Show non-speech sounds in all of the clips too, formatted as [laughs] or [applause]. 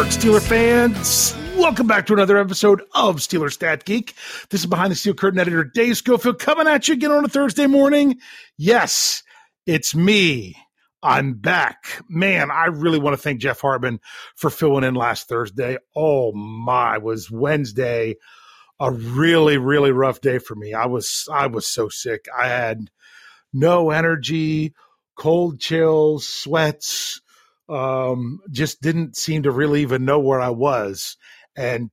Pittsburgh Steeler fans. Welcome back to another episode of Steeler Stat Geek. This is behind the steel curtain editor Dave Schofield coming at you again on a Thursday morning. Yes, it's me. I'm back. Man, I really want to thank Jeff Hartman for filling in last Thursday. Oh my, was Wednesday a really, really rough day for me. I was I was so sick. I had no energy, cold chills, sweats, um, just didn't seem to really even know where I was. And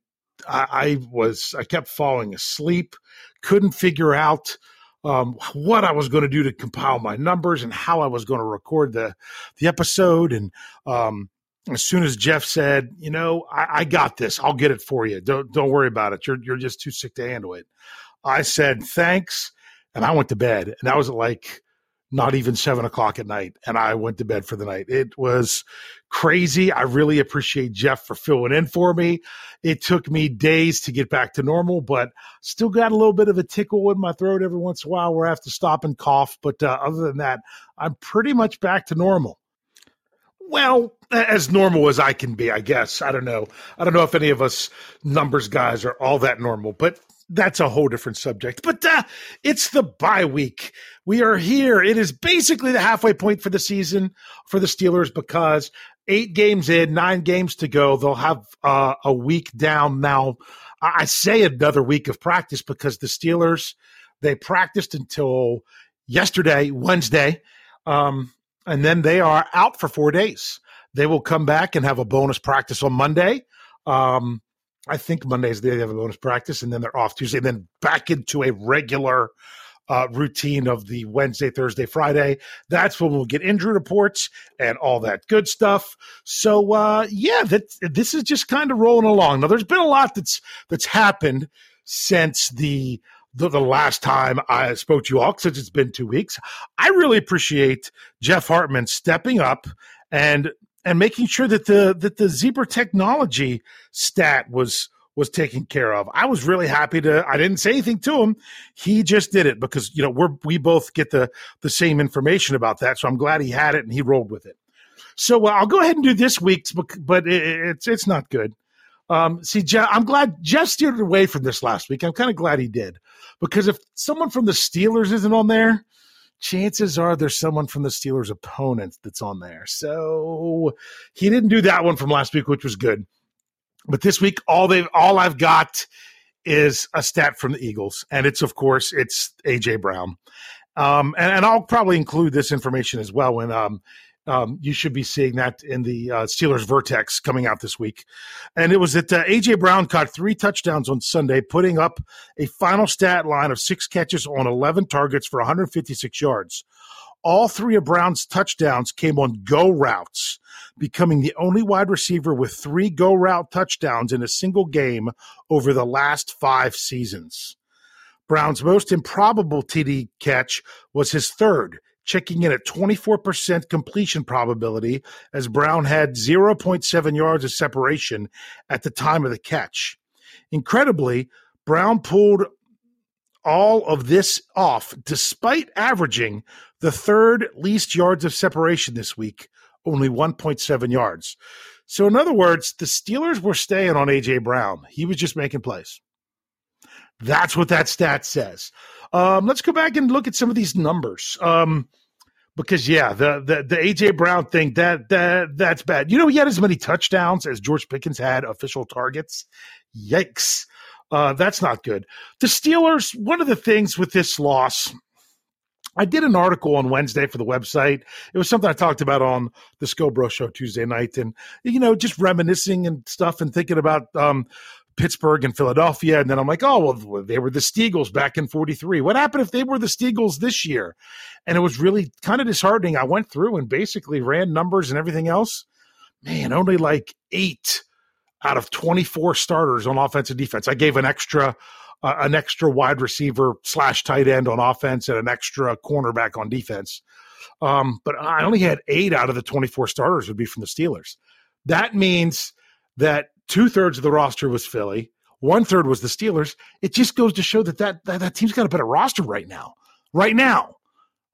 I, I was, I kept falling asleep, couldn't figure out um, what I was going to do to compile my numbers and how I was going to record the, the episode. And, um, as soon as Jeff said, you know, I, I, got this, I'll get it for you. Don't don't worry about it. You're you're just too sick to handle it. I said thanks, and I went to bed. And that was like not even seven o'clock at night. And I went to bed for the night. It was crazy. I really appreciate Jeff for filling in for me. It took me days to get back to normal, but still got a little bit of a tickle in my throat every once in a while where I have to stop and cough. But uh, other than that, I'm pretty much back to normal. Well, as normal as I can be, I guess. I don't know. I don't know if any of us numbers guys are all that normal, but that's a whole different subject. But uh, it's the bye week. We are here. It is basically the halfway point for the season for the Steelers because eight games in, nine games to go. They'll have uh, a week down now. I say another week of practice because the Steelers they practiced until yesterday, Wednesday, um, and then they are out for four days. They will come back and have a bonus practice on Monday. Um, I think Mondays the day they have a bonus practice, and then they're off Tuesday, and then back into a regular uh, routine of the Wednesday, Thursday, Friday. That's when we'll get injury reports and all that good stuff. So uh, yeah, that this is just kind of rolling along. Now, there's been a lot that's that's happened since the the, the, last time I spoke to you all, since it's been two weeks. I really appreciate Jeff Hartman stepping up and and making sure that the that the zebra technology stat was was taken care of. I was really happy to. I didn't say anything to him. He just did it because you know we're we both get the the same information about that. So I'm glad he had it and he rolled with it. So uh, I'll go ahead and do this week's, but it, it's it's not good. Um, see, Jeff, I'm glad Jeff steered away from this last week. I'm kind of glad he did because if someone from the Steelers isn't on there, chances are there's someone from the Steelers' opponent that's on there. So he didn't do that one from last week, which was good. But this week, all they all I've got is a stat from the Eagles, and it's of course it's AJ Brown. Um, and, and, I'll probably include this information as well when um, um, you should be seeing that in the uh, Steelers Vertex coming out this week. And it was that uh, A.J. Brown caught three touchdowns on Sunday, putting up a final stat line of six catches on 11 targets for 156 yards. All three of Brown's touchdowns came on go routes, becoming the only wide receiver with three go route touchdowns in a single game over the last five seasons. Brown's most improbable TD catch was his third, checking in at 24% completion probability as Brown had 0.7 yards of separation at the time of the catch. Incredibly, Brown pulled all of this off despite averaging the third least yards of separation this week, only 1.7 yards. So, in other words, the Steelers were staying on A.J. Brown. He was just making plays. That's what that stat says. Um, let's go back and look at some of these numbers. Um, because yeah, the, the the AJ Brown thing that that that's bad. You know, he had as many touchdowns as George Pickens had official targets. Yikes. Uh, that's not good. The Steelers, one of the things with this loss, I did an article on Wednesday for the website. It was something I talked about on the Scobro show Tuesday night and, you know, just reminiscing and stuff and thinking about um, Pittsburgh and Philadelphia. And then I'm like, oh, well, they were the Steagles back in 43. What happened if they were the Steagles this year? And it was really kind of disheartening. I went through and basically ran numbers and everything else. Man, only like eight out of 24 starters on offense and defense. I gave an extra. Uh, an extra wide receiver slash tight end on offense and an extra cornerback on defense. Um, but I only had eight out of the 24 starters would be from the Steelers. That means that two thirds of the roster was Philly, one third was the Steelers. It just goes to show that that, that that team's got a better roster right now, right now,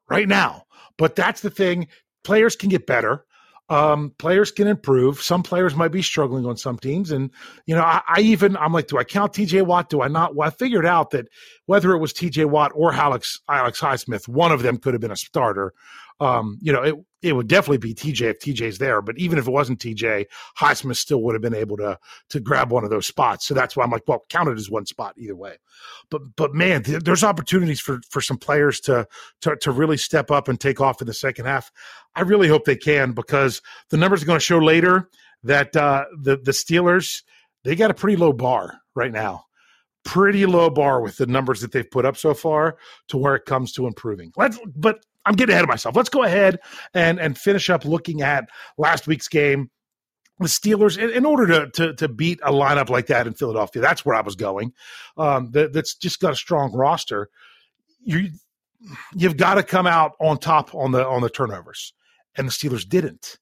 right now. But that's the thing. Players can get better. Um, players can improve. Some players might be struggling on some teams. And, you know, I, I, even, I'm like, do I count TJ Watt? Do I not? Well, I figured out that whether it was TJ Watt or Alex, Alex Highsmith, one of them could have been a starter. Um, you know, it, it would definitely be TJ if TJ's there, but even if it wasn't TJ, Highsmith still would have been able to, to grab one of those spots. So that's why I'm like, well, count it as one spot either way. But, but man, th- there's opportunities for, for some players to, to, to really step up and take off in the second half. I really hope they can because the numbers are going to show later that uh, the the Steelers they got a pretty low bar right now, pretty low bar with the numbers that they've put up so far to where it comes to improving. Let's, but I'm getting ahead of myself. Let's go ahead and and finish up looking at last week's game. The Steelers, in, in order to, to, to beat a lineup like that in Philadelphia, that's where I was going. Um, that, that's just got a strong roster. You you've got to come out on top on the on the turnovers and the Steelers didn't.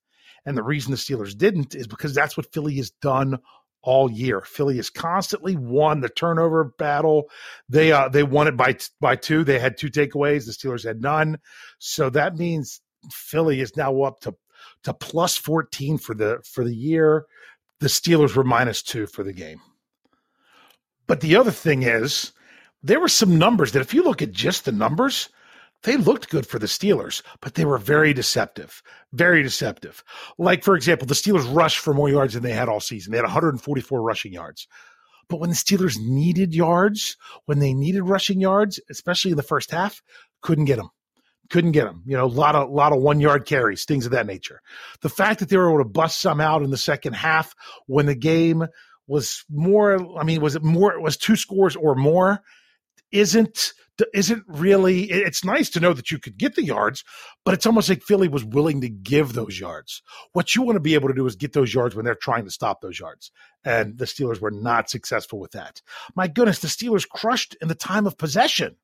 And the reason the Steelers didn't is because that's what Philly has done all year. Philly has constantly won the turnover battle. They uh, they won it by by two. They had two takeaways. The Steelers had none. So that means Philly is now up to to plus 14 for the for the year. The Steelers were minus 2 for the game. But the other thing is there were some numbers that if you look at just the numbers, they looked good for the Steelers, but they were very deceptive. Very deceptive. Like, for example, the Steelers rushed for more yards than they had all season. They had 144 rushing yards. But when the Steelers needed yards, when they needed rushing yards, especially in the first half, couldn't get them. Couldn't get them. You know, a lot of lot of one yard carries, things of that nature. The fact that they were able to bust some out in the second half when the game was more, I mean, was it more, it was two scores or more, isn't isn't really it's nice to know that you could get the yards but it's almost like philly was willing to give those yards. What you want to be able to do is get those yards when they're trying to stop those yards and the steelers were not successful with that. My goodness the steelers crushed in the time of possession.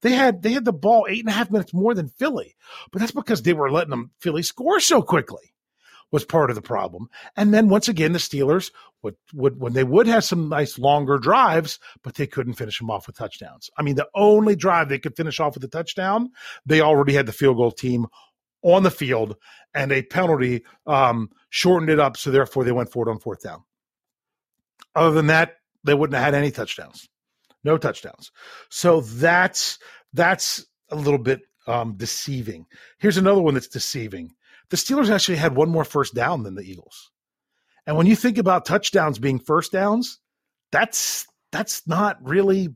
They had they had the ball eight and a half minutes more than philly but that's because they were letting them philly score so quickly was part of the problem. And then once again, the Steelers would, would when they would have some nice longer drives, but they couldn't finish them off with touchdowns. I mean, the only drive they could finish off with a touchdown, they already had the field goal team on the field, and a penalty um, shortened it up. So therefore, they went forward on fourth down. Other than that, they wouldn't have had any touchdowns, no touchdowns. So that's that's a little bit um, deceiving. Here's another one that's deceiving the Steelers actually had one more first down than the Eagles. And when you think about touchdowns being first downs, that's that's not really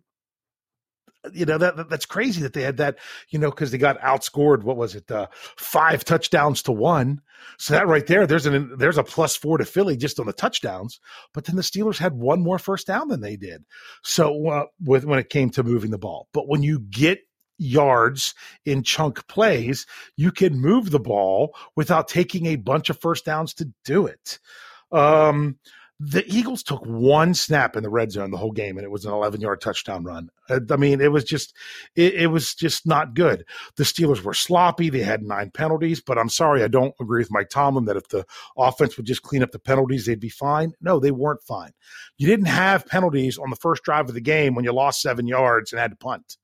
you know that that's crazy that they had that you know because they got outscored what was it uh, five touchdowns to one. So that right there there's an there's a plus four to philly just on the touchdowns. But then the steelers had one more first down than they did. So uh, with when it came to moving the ball. But when you get yards in chunk plays, you can move the ball without taking a bunch of first downs to do it. Um, the Eagles took one snap in the red zone the whole game, and it was an 11 yard touchdown run. I mean, it was just, it, it, was just not good. The Steelers were sloppy. They had nine penalties, but I'm sorry, I don't agree with Mike Tomlin that if the offense would just clean up the penalties, they'd be fine. No, they weren't fine. You didn't have penalties on the first drive of the game when you lost seven yards and had to punt.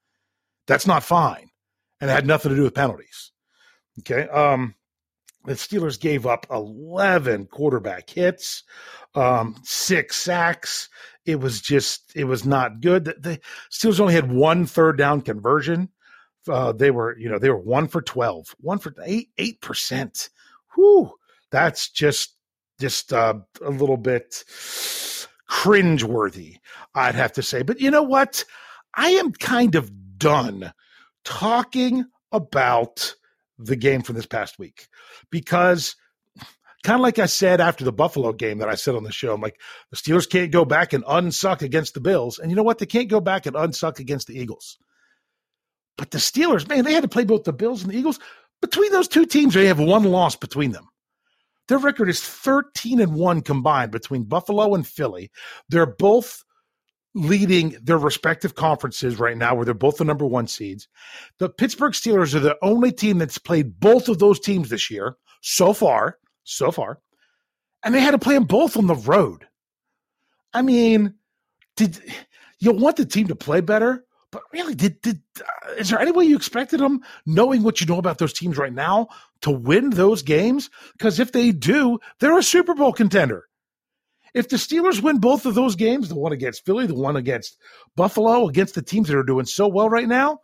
That's not fine. And it had nothing to do with penalties. Okay. Um, the Steelers gave up 11 quarterback hits, um, six sacks. It was just, it was not good. The, the Steelers only had one third down conversion. Uh, they were, you know, they were one for 12, one for eight, 8%. Whew. That's just, just uh, a little bit cringeworthy, I'd have to say. But you know what? I am kind of done talking about the game from this past week because kind of like I said after the Buffalo game that I said on the show, I'm like, the Steelers can't go back and unsuck against the Bills. And you know what? They can't go back and unsuck against the Eagles. But the Steelers, man, they had to play both the Bills and the Eagles. Between those two teams, they have one loss between them. Their record is 13 and 1 combined between Buffalo and Philly. They're both leading their respective conferences right now, where they're both the number one seeds. The Pittsburgh Steelers are the only team that's played both of those teams this year so far, so far, and they had to play them both on the road. I mean, did you want the team to play better? But really, did did uh, is there any way you expected them, knowing what you know about those teams right now, to win those games? Because if they do, they're a Super Bowl contender. If the Steelers win both of those games, the one against Philly, the one against Buffalo, against the teams that are doing so well right now,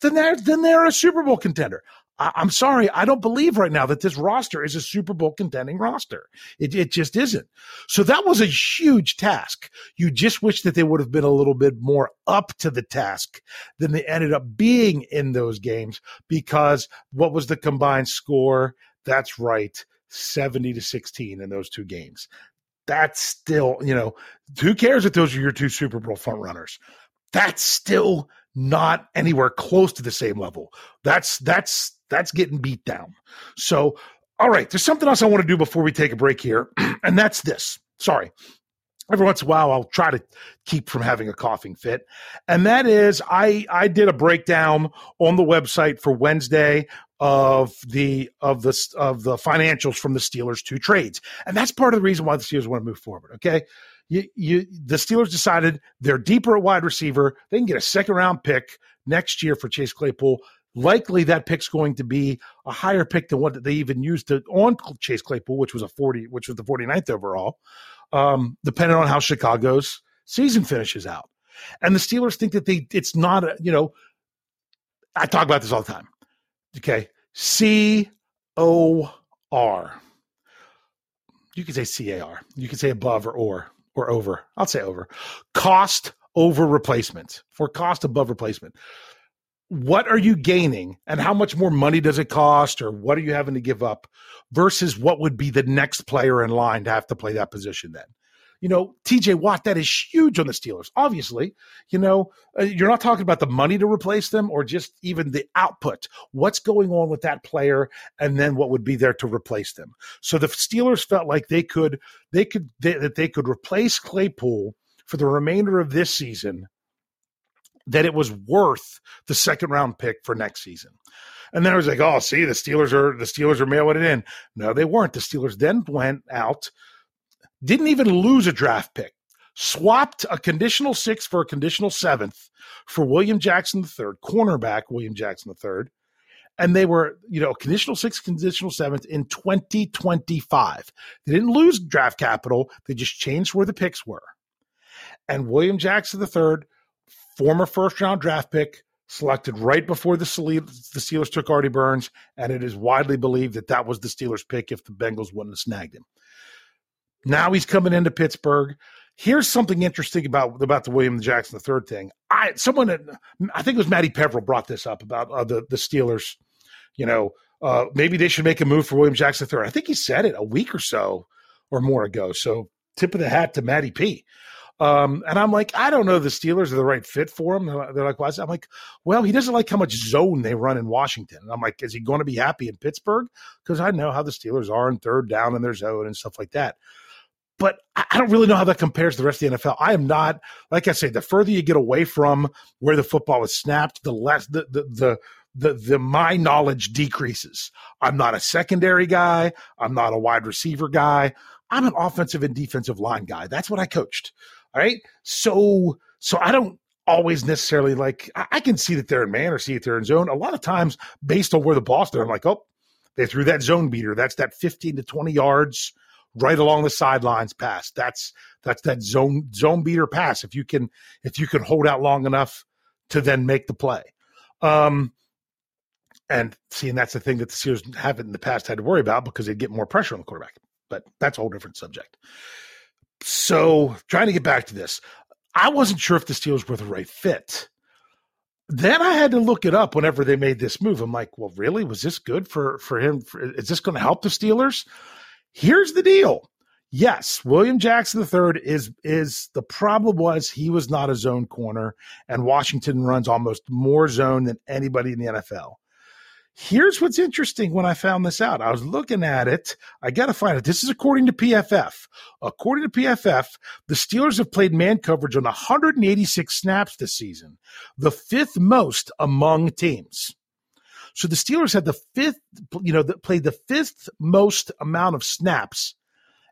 then they're then they're a Super Bowl contender. I, am sorry, I don't believe right now that this roster is a Super Bowl contending roster. It, it just isn't. So that was a huge task. You just wish that they would have been a little bit more up to the task than they ended up being in those games because what was the combined score? That's right. 70 to 16 in those two games. That's still, you know, who cares if those are your two Super Bowl front runners? That's still not anywhere close to the same level. That's that's that's getting beat down. So, all right, there's something else I want to do before we take a break here, [clears throat] and that's this. Sorry. Every once in a while, I'll try to keep from having a coughing fit, and that is I I did a breakdown on the website for Wednesday of the of the of the financials from the Steelers two trades, and that's part of the reason why the Steelers want to move forward. Okay, you you the Steelers decided they're deeper at wide receiver. They can get a second round pick next year for Chase Claypool likely that pick's going to be a higher pick than what they even used to on Chase Claypool, which was a 40, which was the 49th overall, um, depending on how Chicago's season finishes out. And the Steelers think that they it's not a, you know, I talk about this all the time. Okay. C O R. You can say C A R. You can say above or or or over. I'll say over. Cost over replacement for cost above replacement what are you gaining and how much more money does it cost or what are you having to give up versus what would be the next player in line to have to play that position then you know tj watt that is huge on the steelers obviously you know uh, you're not talking about the money to replace them or just even the output what's going on with that player and then what would be there to replace them so the steelers felt like they could they could they, that they could replace claypool for the remainder of this season that it was worth the second round pick for next season. And then I was like, oh, see, the Steelers are the Steelers are mailing it in. No, they weren't. The Steelers then went out, didn't even lose a draft pick, swapped a conditional six for a conditional seventh for William Jackson III, cornerback William Jackson III. And they were, you know, conditional six, conditional seventh in 2025. They didn't lose draft capital. They just changed where the picks were. And William Jackson III former first round draft pick, selected right before the, Steelers took Artie Burns, and it is widely believed that that was the Steelers' pick if the Bengals wouldn't have snagged him. Now he's coming into Pittsburgh. Here's something interesting about about the William Jackson III thing. I someone I think it was Matty Peverill brought this up about uh, the the Steelers. You know, uh, maybe they should make a move for William Jackson III. I think he said it a week or so or more ago. So tip of the hat to Matty P. Um, and I'm like, I don't know the Steelers are the right fit for him. They're like, why? I'm like, well, he doesn't like how much zone they run in Washington. And I'm like, is he going to be happy in Pittsburgh? Because I know how the Steelers are in third down in their zone and stuff like that. But I don't really know how that compares to the rest of the NFL. I am not, like I say, the further you get away from where the football is snapped, the less the the the the, the my knowledge decreases. I'm not a secondary guy. I'm not a wide receiver guy. I'm an offensive and defensive line guy. That's what I coached. All right. So, so I don't always necessarily like, I, can see that they're in man or see that they're in zone. A lot of times based on where the ball's there, I'm like, oh, they threw that zone beater. That's that 15 to 20 yards right along the sidelines pass. That's, that's that zone, zone beater pass. If you can, if you can hold out long enough to then make the play. Um, and seeing that's the thing that the Steelers haven't in the past had to worry about because they get more pressure on the quarterback. But that's a whole different subject. So trying to get back to this, I wasn't sure if the Steelers were the right fit. Then I had to look it up whenever they made this move. I'm like, well, really? Was this good for for him? Is this going to help the Steelers? Here's the deal. Yes, William Jackson III is is the problem was he was not a zone corner, and Washington runs almost more zone than anybody in the NFL. Here's what's interesting when I found this out. I was looking at it. I got to find it. This is according to PFF. According to PFF, the Steelers have played man coverage on 186 snaps this season, the fifth most among teams. So the Steelers had the fifth, you know, played the fifth most amount of snaps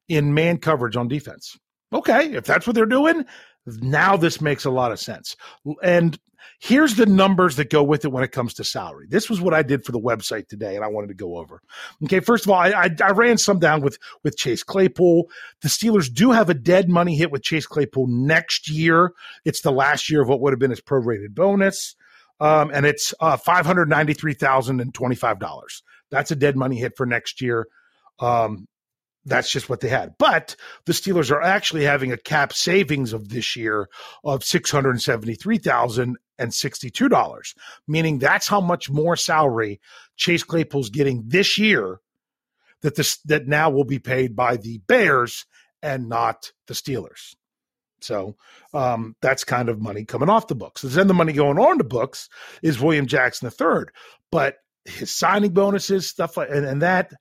in man coverage on defense. Okay, if that's what they're doing, now this makes a lot of sense. And here's the numbers that go with it when it comes to salary. This was what I did for the website today, and I wanted to go over. Okay, first of all, I, I, I ran some down with with Chase Claypool. The Steelers do have a dead money hit with Chase Claypool next year. It's the last year of what would have been his prorated bonus, um, and it's uh, five hundred ninety three thousand and twenty five dollars. That's a dead money hit for next year. Um, that's just what they had. But the Steelers are actually having a cap savings of this year of six hundred seventy three thousand and sixty two dollars, meaning that's how much more salary Chase Claypool's getting this year that this that now will be paid by the Bears and not the Steelers. So um, that's kind of money coming off the books. Then the money going on the books is William Jackson III, but his signing bonuses, stuff like and, and that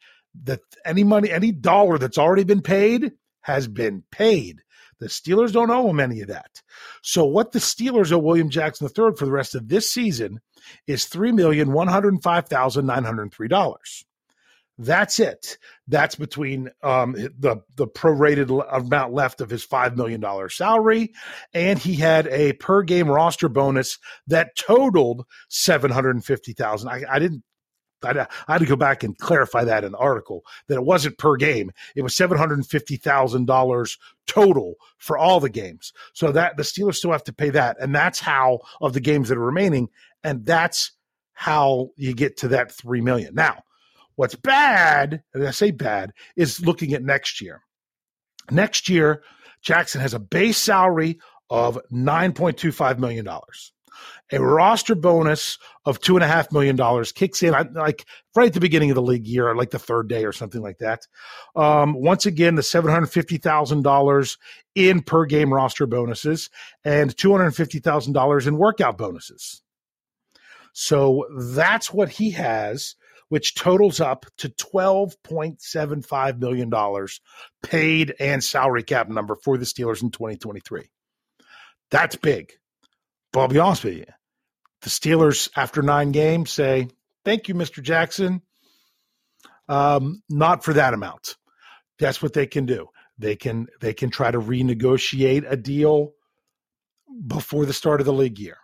that any money, any dollar that's already been paid has been paid. The Steelers don't owe him any of that. So what the Steelers owe William Jackson III for the rest of this season is three million one hundred five thousand nine hundred three dollars. That's it. That's between um, the the prorated amount left of his five million dollar salary, and he had a per game roster bonus that totaled seven hundred and fifty thousand. I, I didn't I, had to go back and clarify that in the article that it wasn't per game. It was seven hundred and fifty thousand dollars total for all the games. So that the Steelers still have to pay that, and that's how of the games that are remaining, and that's how you get to that three million. Now, what's bad, and I say bad, is looking at next year. Next year, Jackson has a base salary of nine point two five million dollars a roster bonus of two and a half million dollars kicks in like right at the beginning of the league year, like the third day or something like that. Um, once again, the seven hundred fifty thousand dollars in per game roster bonuses and two hundred fifty thousand dollars in workout bonuses. So that's what he has, which totals up to twelve point seven five million dollars paid and salary cap number for the Steelers in twenty twenty three. That's big. But I'll be honest with you. The Steelers, after nine games, say, Thank you, Mr. Jackson. Um, not for that amount. That's what they can do. They can they can try to renegotiate a deal before the start of the league year.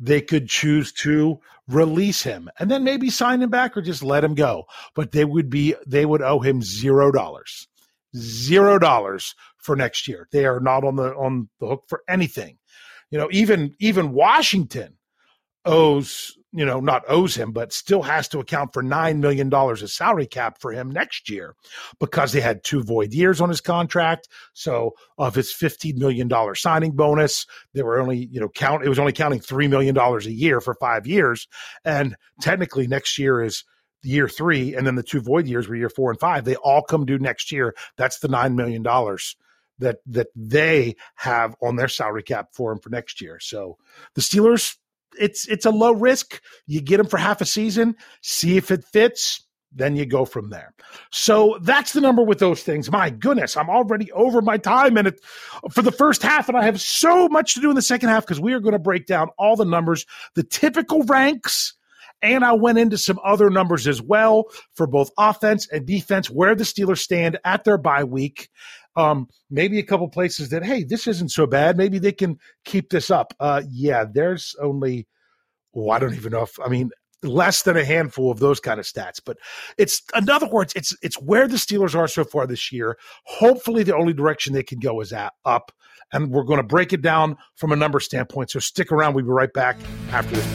They could choose to release him and then maybe sign him back or just let him go. But they would be they would owe him zero dollars. Zero dollars for next year. They are not on the on the hook for anything. You know, even even Washington owes you know not owes him but still has to account for $9 million of salary cap for him next year because they had two void years on his contract. So of his $15 million signing bonus they were only you know count it was only counting $3 million a year for five years. And technically next year is year three and then the two void years were year four and five. They all come due next year. That's the $9 million that that they have on their salary cap for him for next year. So the steelers it's it's a low risk. You get them for half a season, see if it fits, then you go from there. So that's the number with those things. My goodness, I'm already over my time and it for the first half, and I have so much to do in the second half because we are going to break down all the numbers, the typical ranks. And I went into some other numbers as well for both offense and defense, where the Steelers stand at their bye week um, maybe a couple places that hey, this isn't so bad. Maybe they can keep this up. Uh, yeah, there's only oh, I don't even know if I mean less than a handful of those kind of stats. But it's in other words, it's it's where the Steelers are so far this year. Hopefully, the only direction they can go is at, up, and we're going to break it down from a number standpoint. So stick around. We'll be right back after this.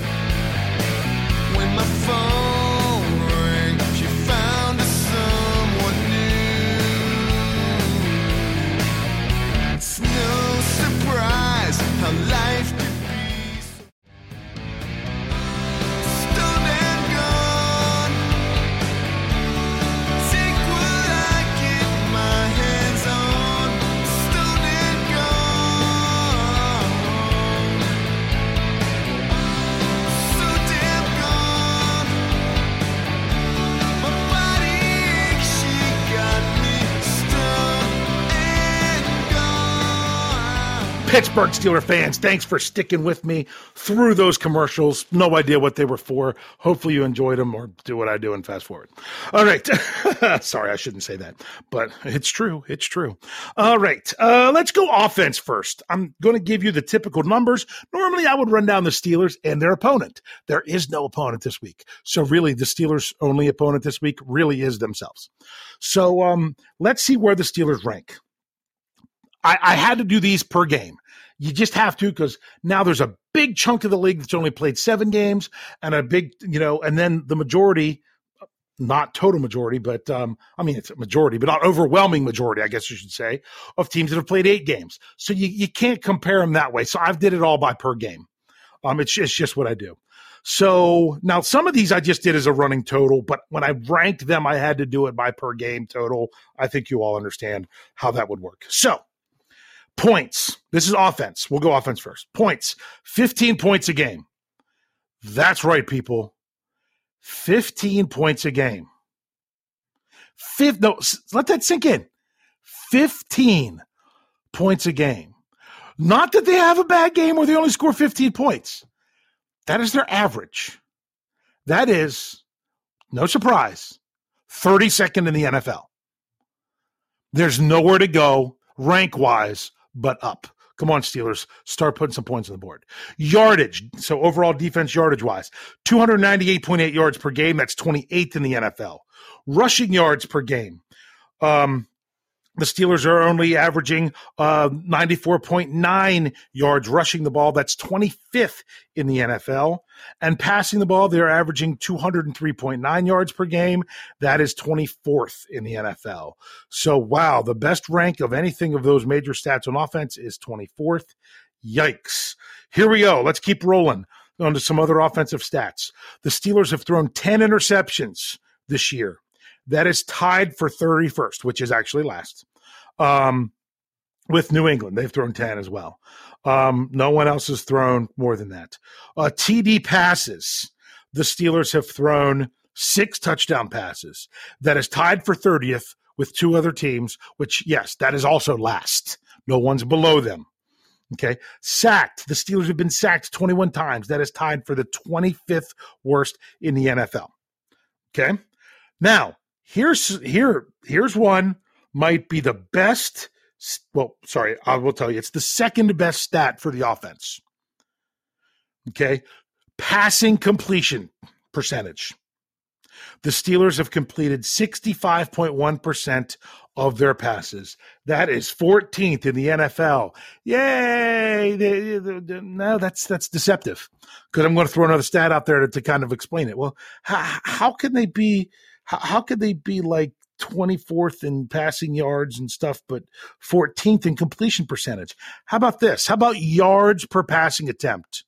Pittsburgh Steeler fans, thanks for sticking with me through those commercials. No idea what they were for. Hopefully you enjoyed them or do what I do and fast forward. All right. [laughs] Sorry, I shouldn't say that, but it's true. It's true. All right. Uh, let's go offense first. I'm going to give you the typical numbers. Normally I would run down the Steelers and their opponent. There is no opponent this week. So really the Steelers only opponent this week really is themselves. So um, let's see where the Steelers rank. I, I had to do these per game. You just have to because now there's a big chunk of the league that's only played seven games and a big, you know, and then the majority, not total majority, but um, I mean, it's a majority, but not overwhelming majority, I guess you should say, of teams that have played eight games. So you, you can't compare them that way. So I've did it all by per game. Um, it's, it's just what I do. So now some of these I just did as a running total, but when I ranked them, I had to do it by per game total. I think you all understand how that would work. So Points. This is offense. We'll go offense first. Points. 15 points a game. That's right, people. 15 points a game. Fifth, no, let that sink in. 15 points a game. Not that they have a bad game where they only score 15 points. That is their average. That is, no surprise, 32nd in the NFL. There's nowhere to go rank wise but up. Come on, Steelers, start putting some points on the board. Yardage. So overall defense yardage wise, 298.8 yards per game. That's 28th in the NFL. Rushing yards per game. Um, the Steelers are only averaging uh, 94.9 yards rushing the ball. That's 25th in the NFL. And passing the ball, they're averaging 203.9 yards per game. That is 24th in the NFL. So, wow, the best rank of anything of those major stats on offense is 24th. Yikes. Here we go. Let's keep rolling on to some other offensive stats. The Steelers have thrown 10 interceptions this year. That is tied for 31st, which is actually last. Um, with New England, they've thrown 10 as well. Um, no one else has thrown more than that. Uh, TD passes. The Steelers have thrown six touchdown passes. That is tied for 30th with two other teams, which, yes, that is also last. No one's below them. Okay. Sacked. The Steelers have been sacked 21 times. That is tied for the 25th worst in the NFL. Okay. Now, here's here here's one might be the best well sorry i will tell you it's the second best stat for the offense. Okay? Passing completion percentage. The steelers have completed 65.1% of their passes. That is 14th in the nfl yay! They, they, they, no that's that's deceptive. Because i'm going to throw another stat out there to, to kind of explain it. Well how, how can they be how, how could they be like 24th in passing yards and stuff, but 14th in completion percentage? How about this? How about yards per passing attempt?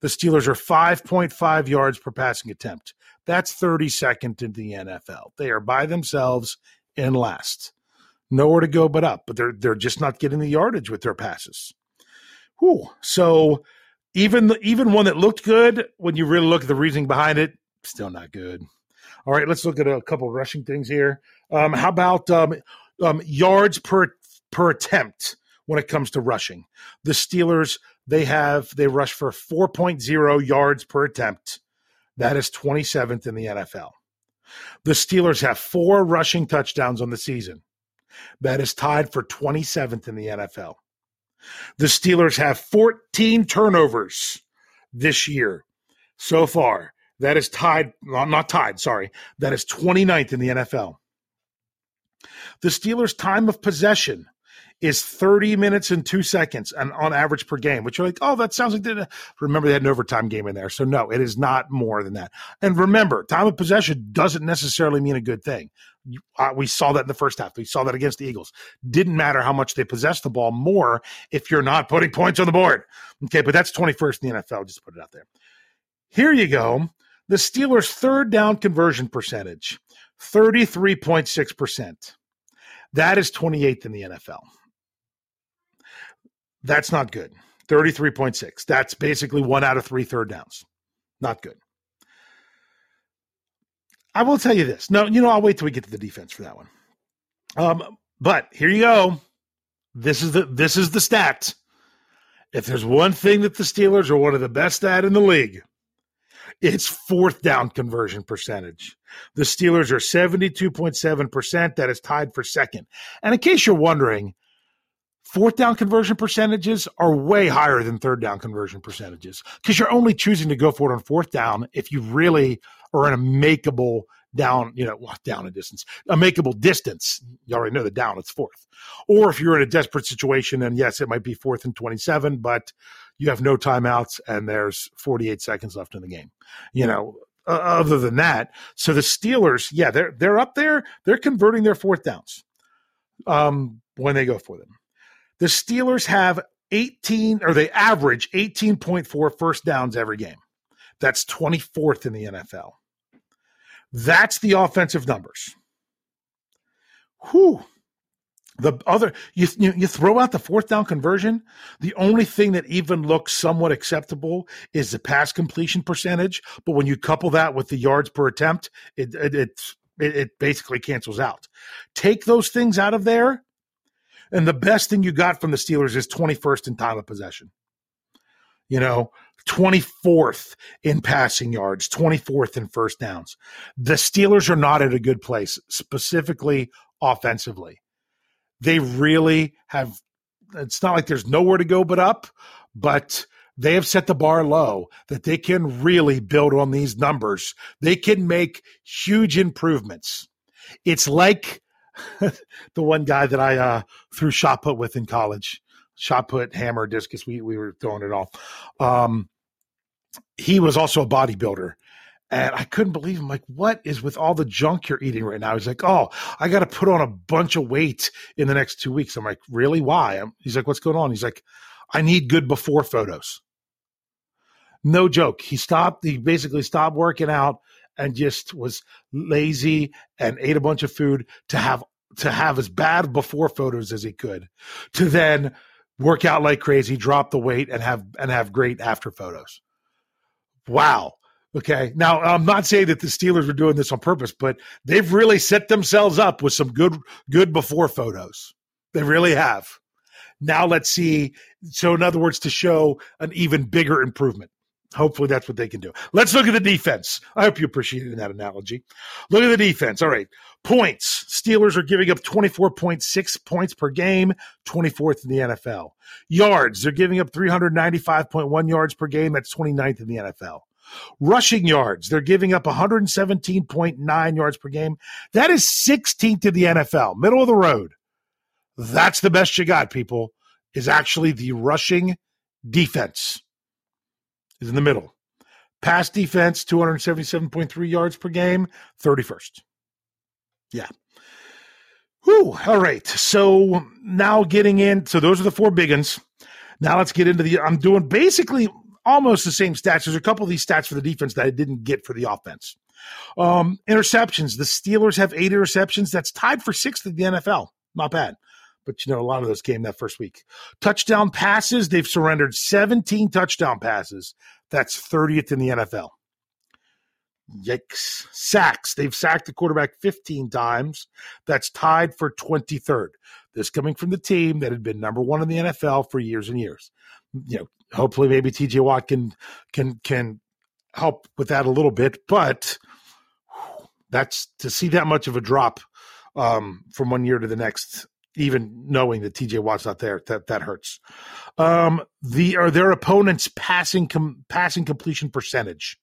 The Steelers are 5.5 yards per passing attempt. That's 32nd in the NFL. They are by themselves in last. Nowhere to go but up, but they're they're just not getting the yardage with their passes. Whew. So even even one that looked good, when you really look at the reasoning behind it, still not good. All right, let's look at a couple rushing things here. Um, how about um, um, yards per per attempt when it comes to rushing? The Steelers they have they rush for 4.0 yards per attempt. That is 27th in the NFL. The Steelers have four rushing touchdowns on the season. That is tied for 27th in the NFL. The Steelers have 14 turnovers this year so far. That is tied, not tied, sorry. That is 29th in the NFL. The Steelers' time of possession is 30 minutes and two seconds and on average per game, which you're like, oh, that sounds like remember they had an overtime game in there. So no, it is not more than that. And remember, time of possession doesn't necessarily mean a good thing. Uh, we saw that in the first half. We saw that against the Eagles. Didn't matter how much they possessed the ball more if you're not putting points on the board. Okay, but that's 21st in the NFL. Just put it out there. Here you go. The Steelers' third down conversion percentage, 33.6%. That is 28th in the NFL. That's not good. 33.6. That's basically one out of three third downs. Not good. I will tell you this. No, you know, I'll wait till we get to the defense for that one. Um, but here you go. This is the this is the stat. if there's one thing that the Steelers are one of the best at in the league, it's fourth down conversion percentage. The Steelers are 72.7%. That is tied for second. And in case you're wondering, fourth down conversion percentages are way higher than third down conversion percentages because you're only choosing to go for it on fourth down if you really are in a makeable down, you know, down a distance, a makeable distance. You already know the down, it's fourth. Or if you're in a desperate situation, and yes, it might be fourth and 27, but you have no timeouts and there's 48 seconds left in the game. You know, uh, other than that, so the Steelers, yeah, they're they're up there. They're converting their fourth downs um, when they go for them. The Steelers have 18 or they average 18.4 first downs every game. That's 24th in the NFL. That's the offensive numbers. Whew. The other you, you, you throw out the fourth down conversion. The only thing that even looks somewhat acceptable is the pass completion percentage. But when you couple that with the yards per attempt, it it it, it basically cancels out. Take those things out of there, and the best thing you got from the Steelers is twenty first in time of possession. You know, 24th in passing yards, 24th in first downs. The Steelers are not at a good place, specifically offensively they really have it's not like there's nowhere to go but up, but they have set the bar low that they can really build on these numbers. They can make huge improvements. It's like [laughs] the one guy that I uh, threw shot put with in college, shot put, hammer, discus. We we were throwing it all. Um, he was also a bodybuilder, and I couldn't believe him. Like, what is with all the junk you're eating right now? He's like, oh, I got to put on a bunch of weight in the next two weeks. I'm like, really? Why? I'm, he's like, what's going on? He's like, I need good before photos. No joke. He stopped. He basically stopped working out and just was lazy and ate a bunch of food to have to have as bad before photos as he could, to then work out like crazy, drop the weight, and have and have great after photos. Wow Okay. Now, I'm not saying that the Steelers were doing this on purpose, but they've really set themselves up with some good, good before photos. They really have. Now let's see. So, in other words, to show an even bigger improvement. Hopefully, that's what they can do. Let's look at the defense. I hope you appreciated that analogy. Look at the defense. All right. Points. Steelers are giving up 24.6 points per game, 24th in the NFL. Yards. They're giving up 395.1 yards per game. That's 29th in the NFL. Rushing yards, they're giving up 117.9 yards per game. That is 16th in the NFL, middle of the road. That's the best you got, people, is actually the rushing defense is in the middle. Pass defense, 277.3 yards per game, 31st. Yeah. Whew. All right. So now getting in. So those are the four big ones. Now let's get into the. I'm doing basically almost the same stats. There's a couple of these stats for the defense that I didn't get for the offense. Um, interceptions. The Steelers have eight interceptions. That's tied for sixth in the NFL. Not bad. But you know, a lot of those came that first week. Touchdown passes. They've surrendered 17 touchdown passes. That's 30th in the NFL. Yikes. Sacks. They've sacked the quarterback 15 times. That's tied for 23rd. This coming from the team that had been number one in the NFL for years and years. You know, hopefully maybe TJ Watt can can can help with that a little bit, but that's to see that much of a drop um, from one year to the next, even knowing that TJ Watt's not there, that that hurts. Um, the are their opponents passing com, passing completion percentage.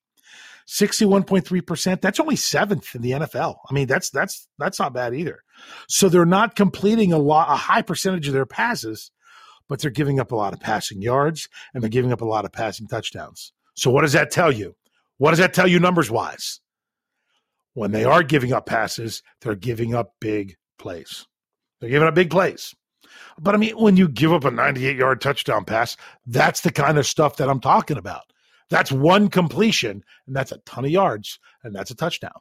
61.3%. That's only seventh in the NFL. I mean, that's that's that's not bad either. So they're not completing a lot a high percentage of their passes, but they're giving up a lot of passing yards and they're giving up a lot of passing touchdowns. So, what does that tell you? What does that tell you numbers wise? When they are giving up passes, they're giving up big plays. They're giving up big plays. But I mean, when you give up a 98 yard touchdown pass, that's the kind of stuff that I'm talking about. That's one completion, and that's a ton of yards, and that's a touchdown.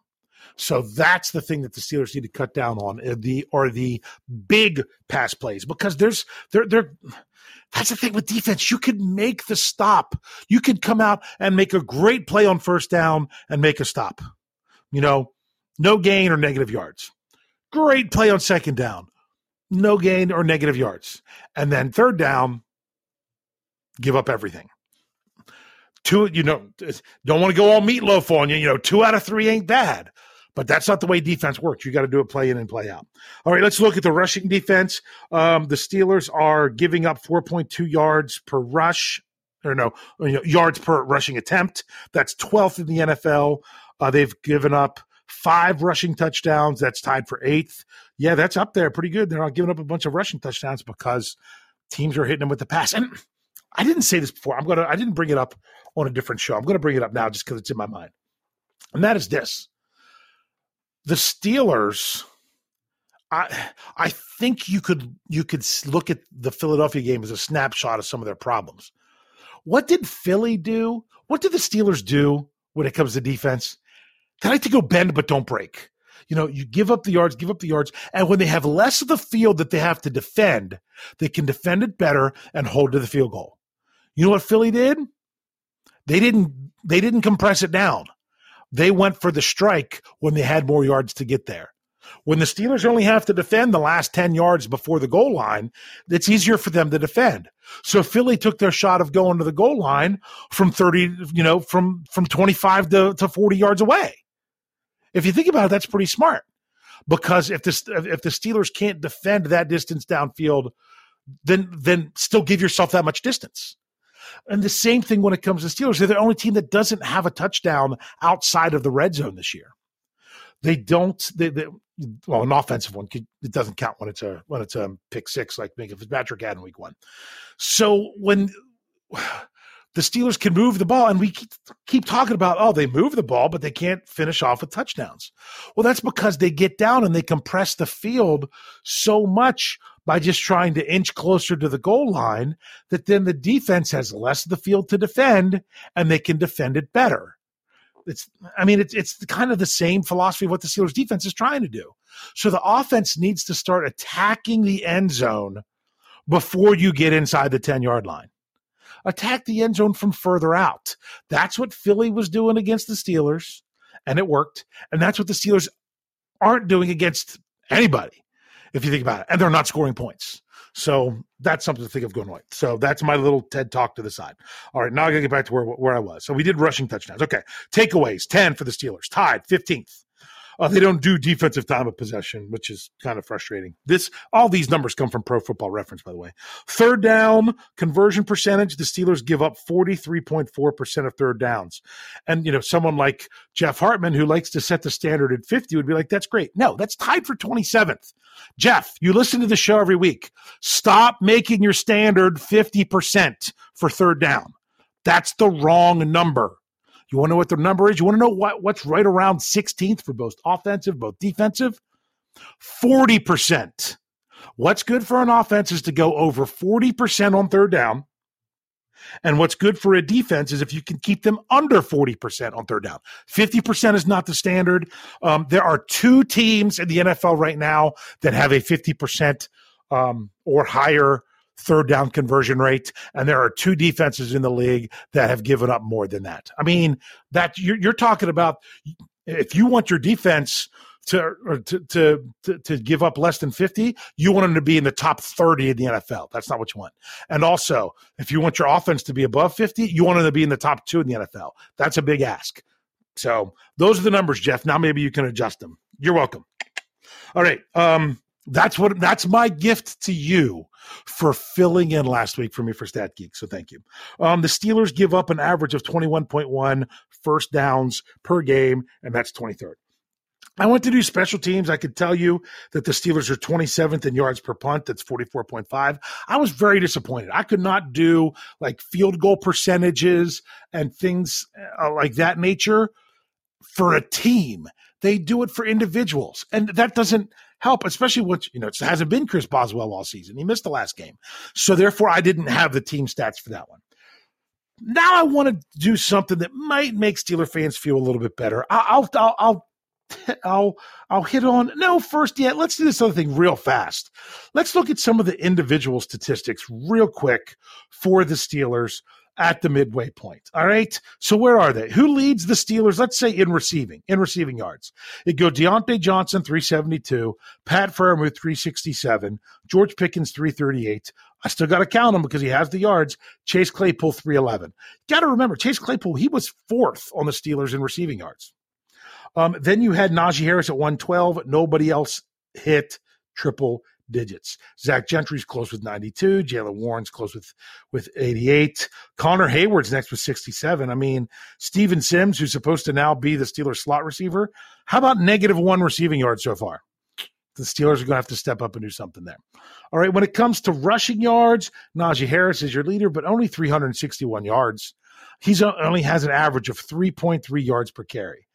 So that's the thing that the Steelers need to cut down on uh, the or the big pass plays because there's there there that's the thing with defense. You could make the stop. You could come out and make a great play on first down and make a stop. You know, no gain or negative yards. Great play on second down. No gain or negative yards. And then third down, give up everything. Two, you know, don't want to go all meatloaf on you. You know, two out of three ain't bad, but that's not the way defense works. You got to do it play in and play out. All right, let's look at the rushing defense. Um, the Steelers are giving up 4.2 yards per rush, or no, know, yards per rushing attempt. That's 12th in the NFL. Uh, they've given up five rushing touchdowns. That's tied for eighth. Yeah, that's up there pretty good. They're not giving up a bunch of rushing touchdowns because teams are hitting them with the pass. And I didn't say this before. I'm gonna. I didn't bring it up on a different show. I'm gonna bring it up now just because it's in my mind. And that is this: the Steelers. I I think you could you could look at the Philadelphia game as a snapshot of some of their problems. What did Philly do? What did the Steelers do when it comes to defense? They like to go bend but don't break. You know, you give up the yards, give up the yards, and when they have less of the field that they have to defend, they can defend it better and hold to the field goal. You know what Philly did? They didn't they didn't compress it down. They went for the strike when they had more yards to get there. When the Steelers only have to defend the last 10 yards before the goal line, it's easier for them to defend. So Philly took their shot of going to the goal line from 30, you know, from from 25 to, to 40 yards away. If you think about it, that's pretty smart. Because if the if the Steelers can't defend that distance downfield, then then still give yourself that much distance. And the same thing when it comes to Steelers. They're the only team that doesn't have a touchdown outside of the red zone this year. They don't. They, they well, an offensive one it doesn't count when it's a when it's a pick six like Minkah Fitzpatrick had in week one. So when the Steelers can move the ball, and we keep, keep talking about oh they move the ball, but they can't finish off with touchdowns. Well, that's because they get down and they compress the field so much by just trying to inch closer to the goal line that then the defense has less of the field to defend and they can defend it better. It's, I mean, it's, it's kind of the same philosophy of what the Steelers defense is trying to do. So the offense needs to start attacking the end zone before you get inside the 10 yard line. Attack the end zone from further out. That's what Philly was doing against the Steelers, and it worked. And that's what the Steelers aren't doing against anybody if you think about it, and they're not scoring points. So that's something to think of going right. So that's my little TED talk to the side. All right, now I gotta get back to where where I was. So we did rushing touchdowns. Okay, takeaways ten for the Steelers, tied fifteenth. Uh, they don't do defensive time of possession, which is kind of frustrating. This all these numbers come from Pro Football Reference, by the way. Third down conversion percentage: the Steelers give up forty three point four percent of third downs, and you know someone like Jeff Hartman who likes to set the standard at fifty would be like, "That's great." No, that's tied for twenty seventh. Jeff, you listen to the show every week. Stop making your standard fifty percent for third down. That's the wrong number. You want to know what the number is? You want to know what, what's right around 16th for both offensive, both defensive? 40%. What's good for an offense is to go over 40% on third down. And what's good for a defense is if you can keep them under 40% on third down. 50% is not the standard. Um, there are two teams in the NFL right now that have a 50% um, or higher third down conversion rate, and there are two defenses in the league that have given up more than that. I mean, that you're, you're talking about if you want your defense to, to, to to give up less than 50 you want them to be in the top 30 in the NFL that's not what you want. And also if you want your offense to be above 50 you want them to be in the top 2 in the NFL that's a big ask. So those are the numbers Jeff. Now maybe you can adjust them. You're welcome. All right um that's what that's my gift to you for filling in last week for me for Stat Geek. So thank you. Um, the Steelers give up an average of 21.1 first downs per game, and that's 23rd. I went to do special teams. I could tell you that the Steelers are 27th in yards per punt. That's 44.5. I was very disappointed. I could not do like field goal percentages and things uh, like that nature for a team. They do it for individuals. And that doesn't help, especially when, you know, it hasn't been Chris Boswell all season. He missed the last game. So therefore, I didn't have the team stats for that one. Now I want to do something that might make Steeler fans feel a little bit better. I'll, I'll, I'll, [laughs] I'll, I'll hit on. No, first, yet. let's do this other thing real fast. Let's look at some of the individual statistics real quick for the Steelers at the midway point. All right. So where are they? Who leads the Steelers? Let's say in receiving, in receiving yards. It go Diontae Johnson, 372, Pat Freiermuth, 367, George Pickens, 338. I still got to count him because he has the yards. Chase Claypool, 311. Got to remember, Chase Claypool, he was fourth on the Steelers in receiving yards. Um, then you had Najee Harris at 112. Nobody else hit triple digits. Zach Gentry's close with 92. Jaylen Warren's close with with 88. Connor Heyward's next with 67. I mean, Steven Sims, who's supposed to now be the Steelers slot receiver, how about negative one receiving yards so far? The Steelers are going to have to step up and do something there. All right, when it comes to rushing yards, Najee Harris is your leader, but only 361 yards. He's only has an average of 3.3 yards per carry.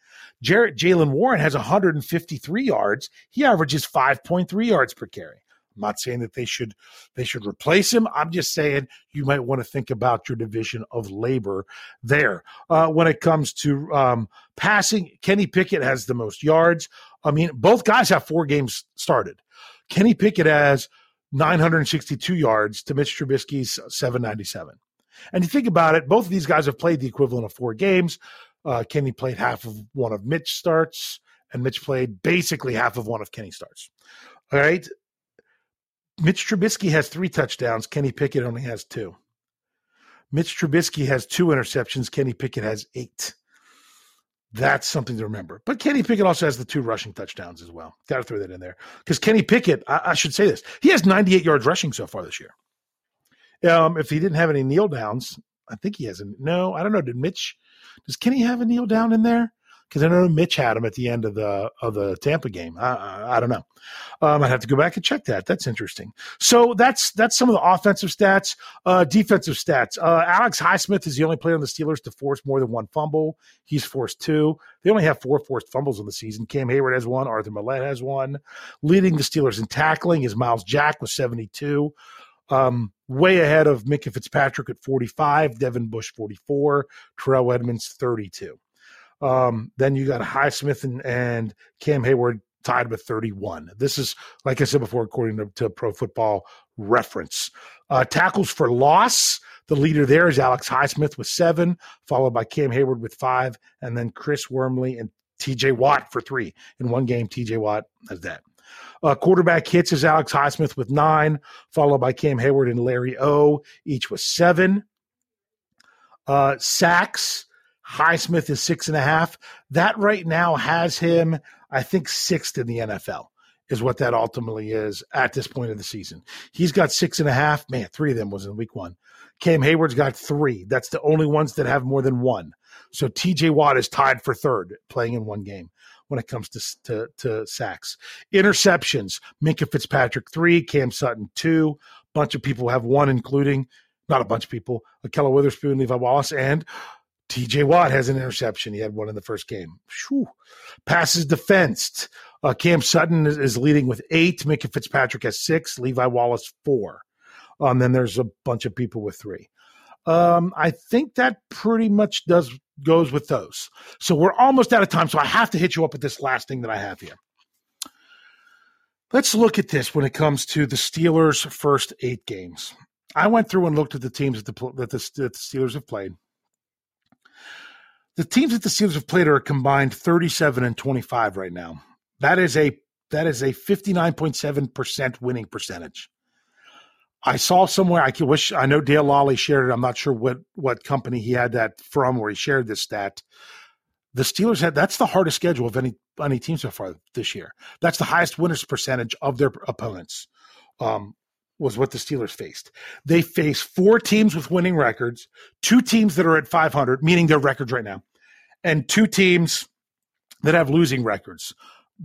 Jarrett Jaylen Warren has 153 yards. He averages 5.3 yards per carry. I'm not saying that they should they should replace him. I'm just saying you might want to think about your division of labor there. Uh, when it comes to um, passing, Kenny Pickett has the most yards. I mean, both guys have four games started. Kenny Pickett has 962 yards to Mitch Trubisky's 797. And you think about it, both of these guys have played the equivalent of four games. Uh, Kenny played half of one of Mitch starts, and Mitch played basically half of one of Kenny starts. All right. Mitch Trubisky has three touchdowns. Kenny Pickett only has two. Mitch Trubisky has two interceptions. Kenny Pickett has eight. That's something to remember. But Kenny Pickett also has the two rushing touchdowns as well. Got to throw that in there. Because Kenny Pickett, I, I, should say this, he has 98 yards rushing so far this year. Um, if he didn't have any kneel downs, I think he has a no. I don't know. Did Mitch? Does Kenny have a kneel down in there? Because I know Mitch had him at the end of the of the Tampa game. I, I, I don't know. Um, I'd have to go back and check that. That's interesting. So that's that's some of the offensive stats. Uh, defensive stats. Uh, Alex Highsmith is the only player on the Steelers to force more than one fumble. He's forced two. They only have four forced fumbles in the season. Cam Heyward has one. Arthur Maulet has one. Leading the Steelers in tackling is Myles Jack with seventy two. Um, way ahead of Minkah Fitzpatrick at 45, Devin Bush 44, Terrell Edmunds 32. Um, then you got Highsmith and, and Cam Heyward tied with 31. This is, like I said before, according to, to Pro Football Reference. Uh, tackles for loss. The leader there is Alex Highsmith with seven, followed by Cam Heyward with five, and then Chris Wormley and TJ Watt for three. In one game, TJ Watt has that. Uh, quarterback hits is Alex Highsmith with nine, followed by Cam Heyward and Larry O, each with seven. Uh, sacks, Highsmith is six and a half. That right now has him, I think, sixth in the NFL, is what that ultimately is at this point of the season. He's got six and a half. Man, three of them was in week one. Cam Heyward's got three. That's the only ones that have more than one. So TJ Watt is tied for third, playing in one game when it comes to, to, to sacks. Interceptions, Minkah Fitzpatrick, three, Cam Sutton, two. Bunch of people have one, including, not a bunch of people, Ahkello Witherspoon, Levi Wallace, and TJ Watt has an interception. He had one in the first game. Whew. Passes defensed. Uh, Cam Sutton is, is, leading with eight. Minkah Fitzpatrick has six. Levi Wallace, four. Um, then there's a bunch of people with three. Um, I think that pretty much does goes with those. So we're almost out of time. So I have to hit you up with this last thing that I have here. Let's look at this when it comes to the Steelers' first eight games. I went through and looked at the teams that the, that the, that the Steelers have played. The teams that the Steelers have played are combined 37 and 25 right now. That is a that is a 59.7% winning percentage. I saw somewhere I wish I know Dale Lolley shared it. I'm not sure what what company he had that from where he shared this stat. The Steelers had that's the hardest schedule of any any team so far this year. That's the highest winners percentage of their opponents. Um, was what the Steelers faced. They face four teams with winning records, two teams that are at 500, meaning their records right now, and two teams that have losing records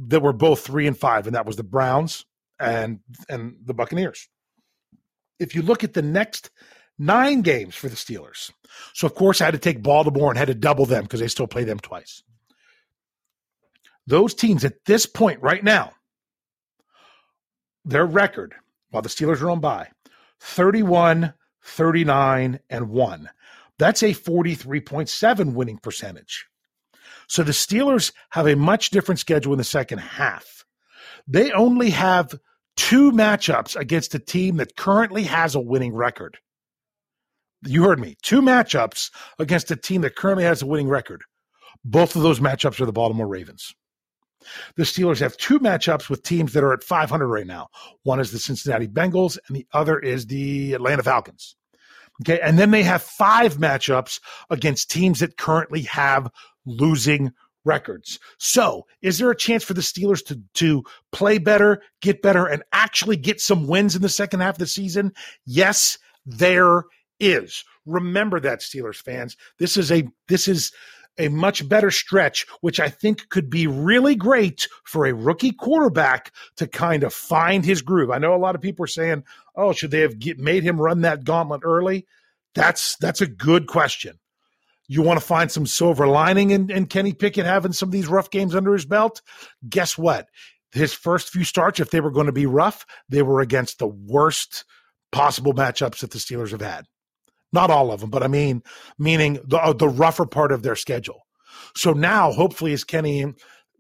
that were both three and five, and that was the Browns and and the Buccaneers. If you look at the next nine games for the Steelers, so of course I had to take Baltimore and had to double them because they still play them twice. Those teams at this point right now, their record while the Steelers are on bye 31, 39, and 1. That's a 43.7 winning percentage. So the Steelers have a much different schedule in the second half. They only have two matchups against a team that currently has a winning record. You heard me. Two matchups against a team that currently has a winning record. Both of those matchups are the Baltimore Ravens. The Steelers have two matchups with teams that are at 500 right now. One is the Cincinnati Bengals, and the other is the Atlanta Falcons. Okay. And then they have five matchups against teams that currently have losing records. So, is there a chance for the Steelers to to play better, get better, and actually get some wins in the second half of the season? Yes, there is. Remember that, Steelers fans. This is a this is a much better stretch, which I think could be really great for a rookie quarterback to kind of find his groove. I know a lot of people are saying, "Oh, should they have get, made him run that gauntlet early?" That's that's a good question. You want to find some silver lining in, in Kenny Pickett having some of these rough games under his belt? Guess what? His first few starts, if they were going to be rough, they were against the worst possible matchups that the Steelers have had. Not all of them, but I mean, meaning the, uh, the rougher part of their schedule. So now, hopefully, as Kenny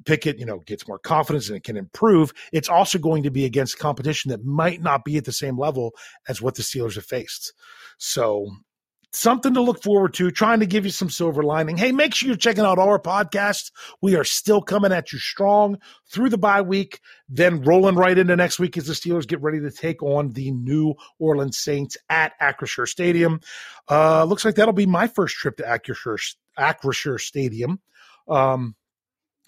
Pickett, you know, gets more confidence and it can improve, it's also going to be against competition that might not be at the same level as what the Steelers have faced. So something to look forward to, trying to give you some silver lining. Hey, make sure you're checking out our podcast. We are still coming at you strong through the bye week, then rolling right into next week as the Steelers get ready to take on the New Orleans Saints at Acrisure Stadium. Uh, looks like that'll be my first trip to Acrisure, Acrisure Stadium. Um,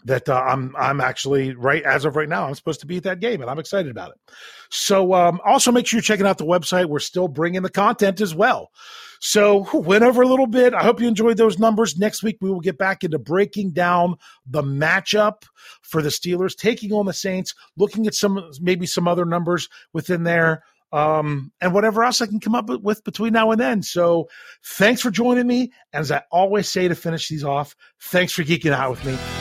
that uh, I'm I'm actually right as of right now I'm supposed to be at that game and I'm excited about it. So um, also make sure you're checking out the website. We're still bringing the content as well. So went over a little bit. I hope you enjoyed those numbers. Next week we will get back into breaking down the matchup for the Steelers taking on the Saints, looking at some maybe some other numbers within there um, and whatever else I can come up with between now and then. So thanks for joining me. And as I always say to finish these off, thanks for geeking out with me.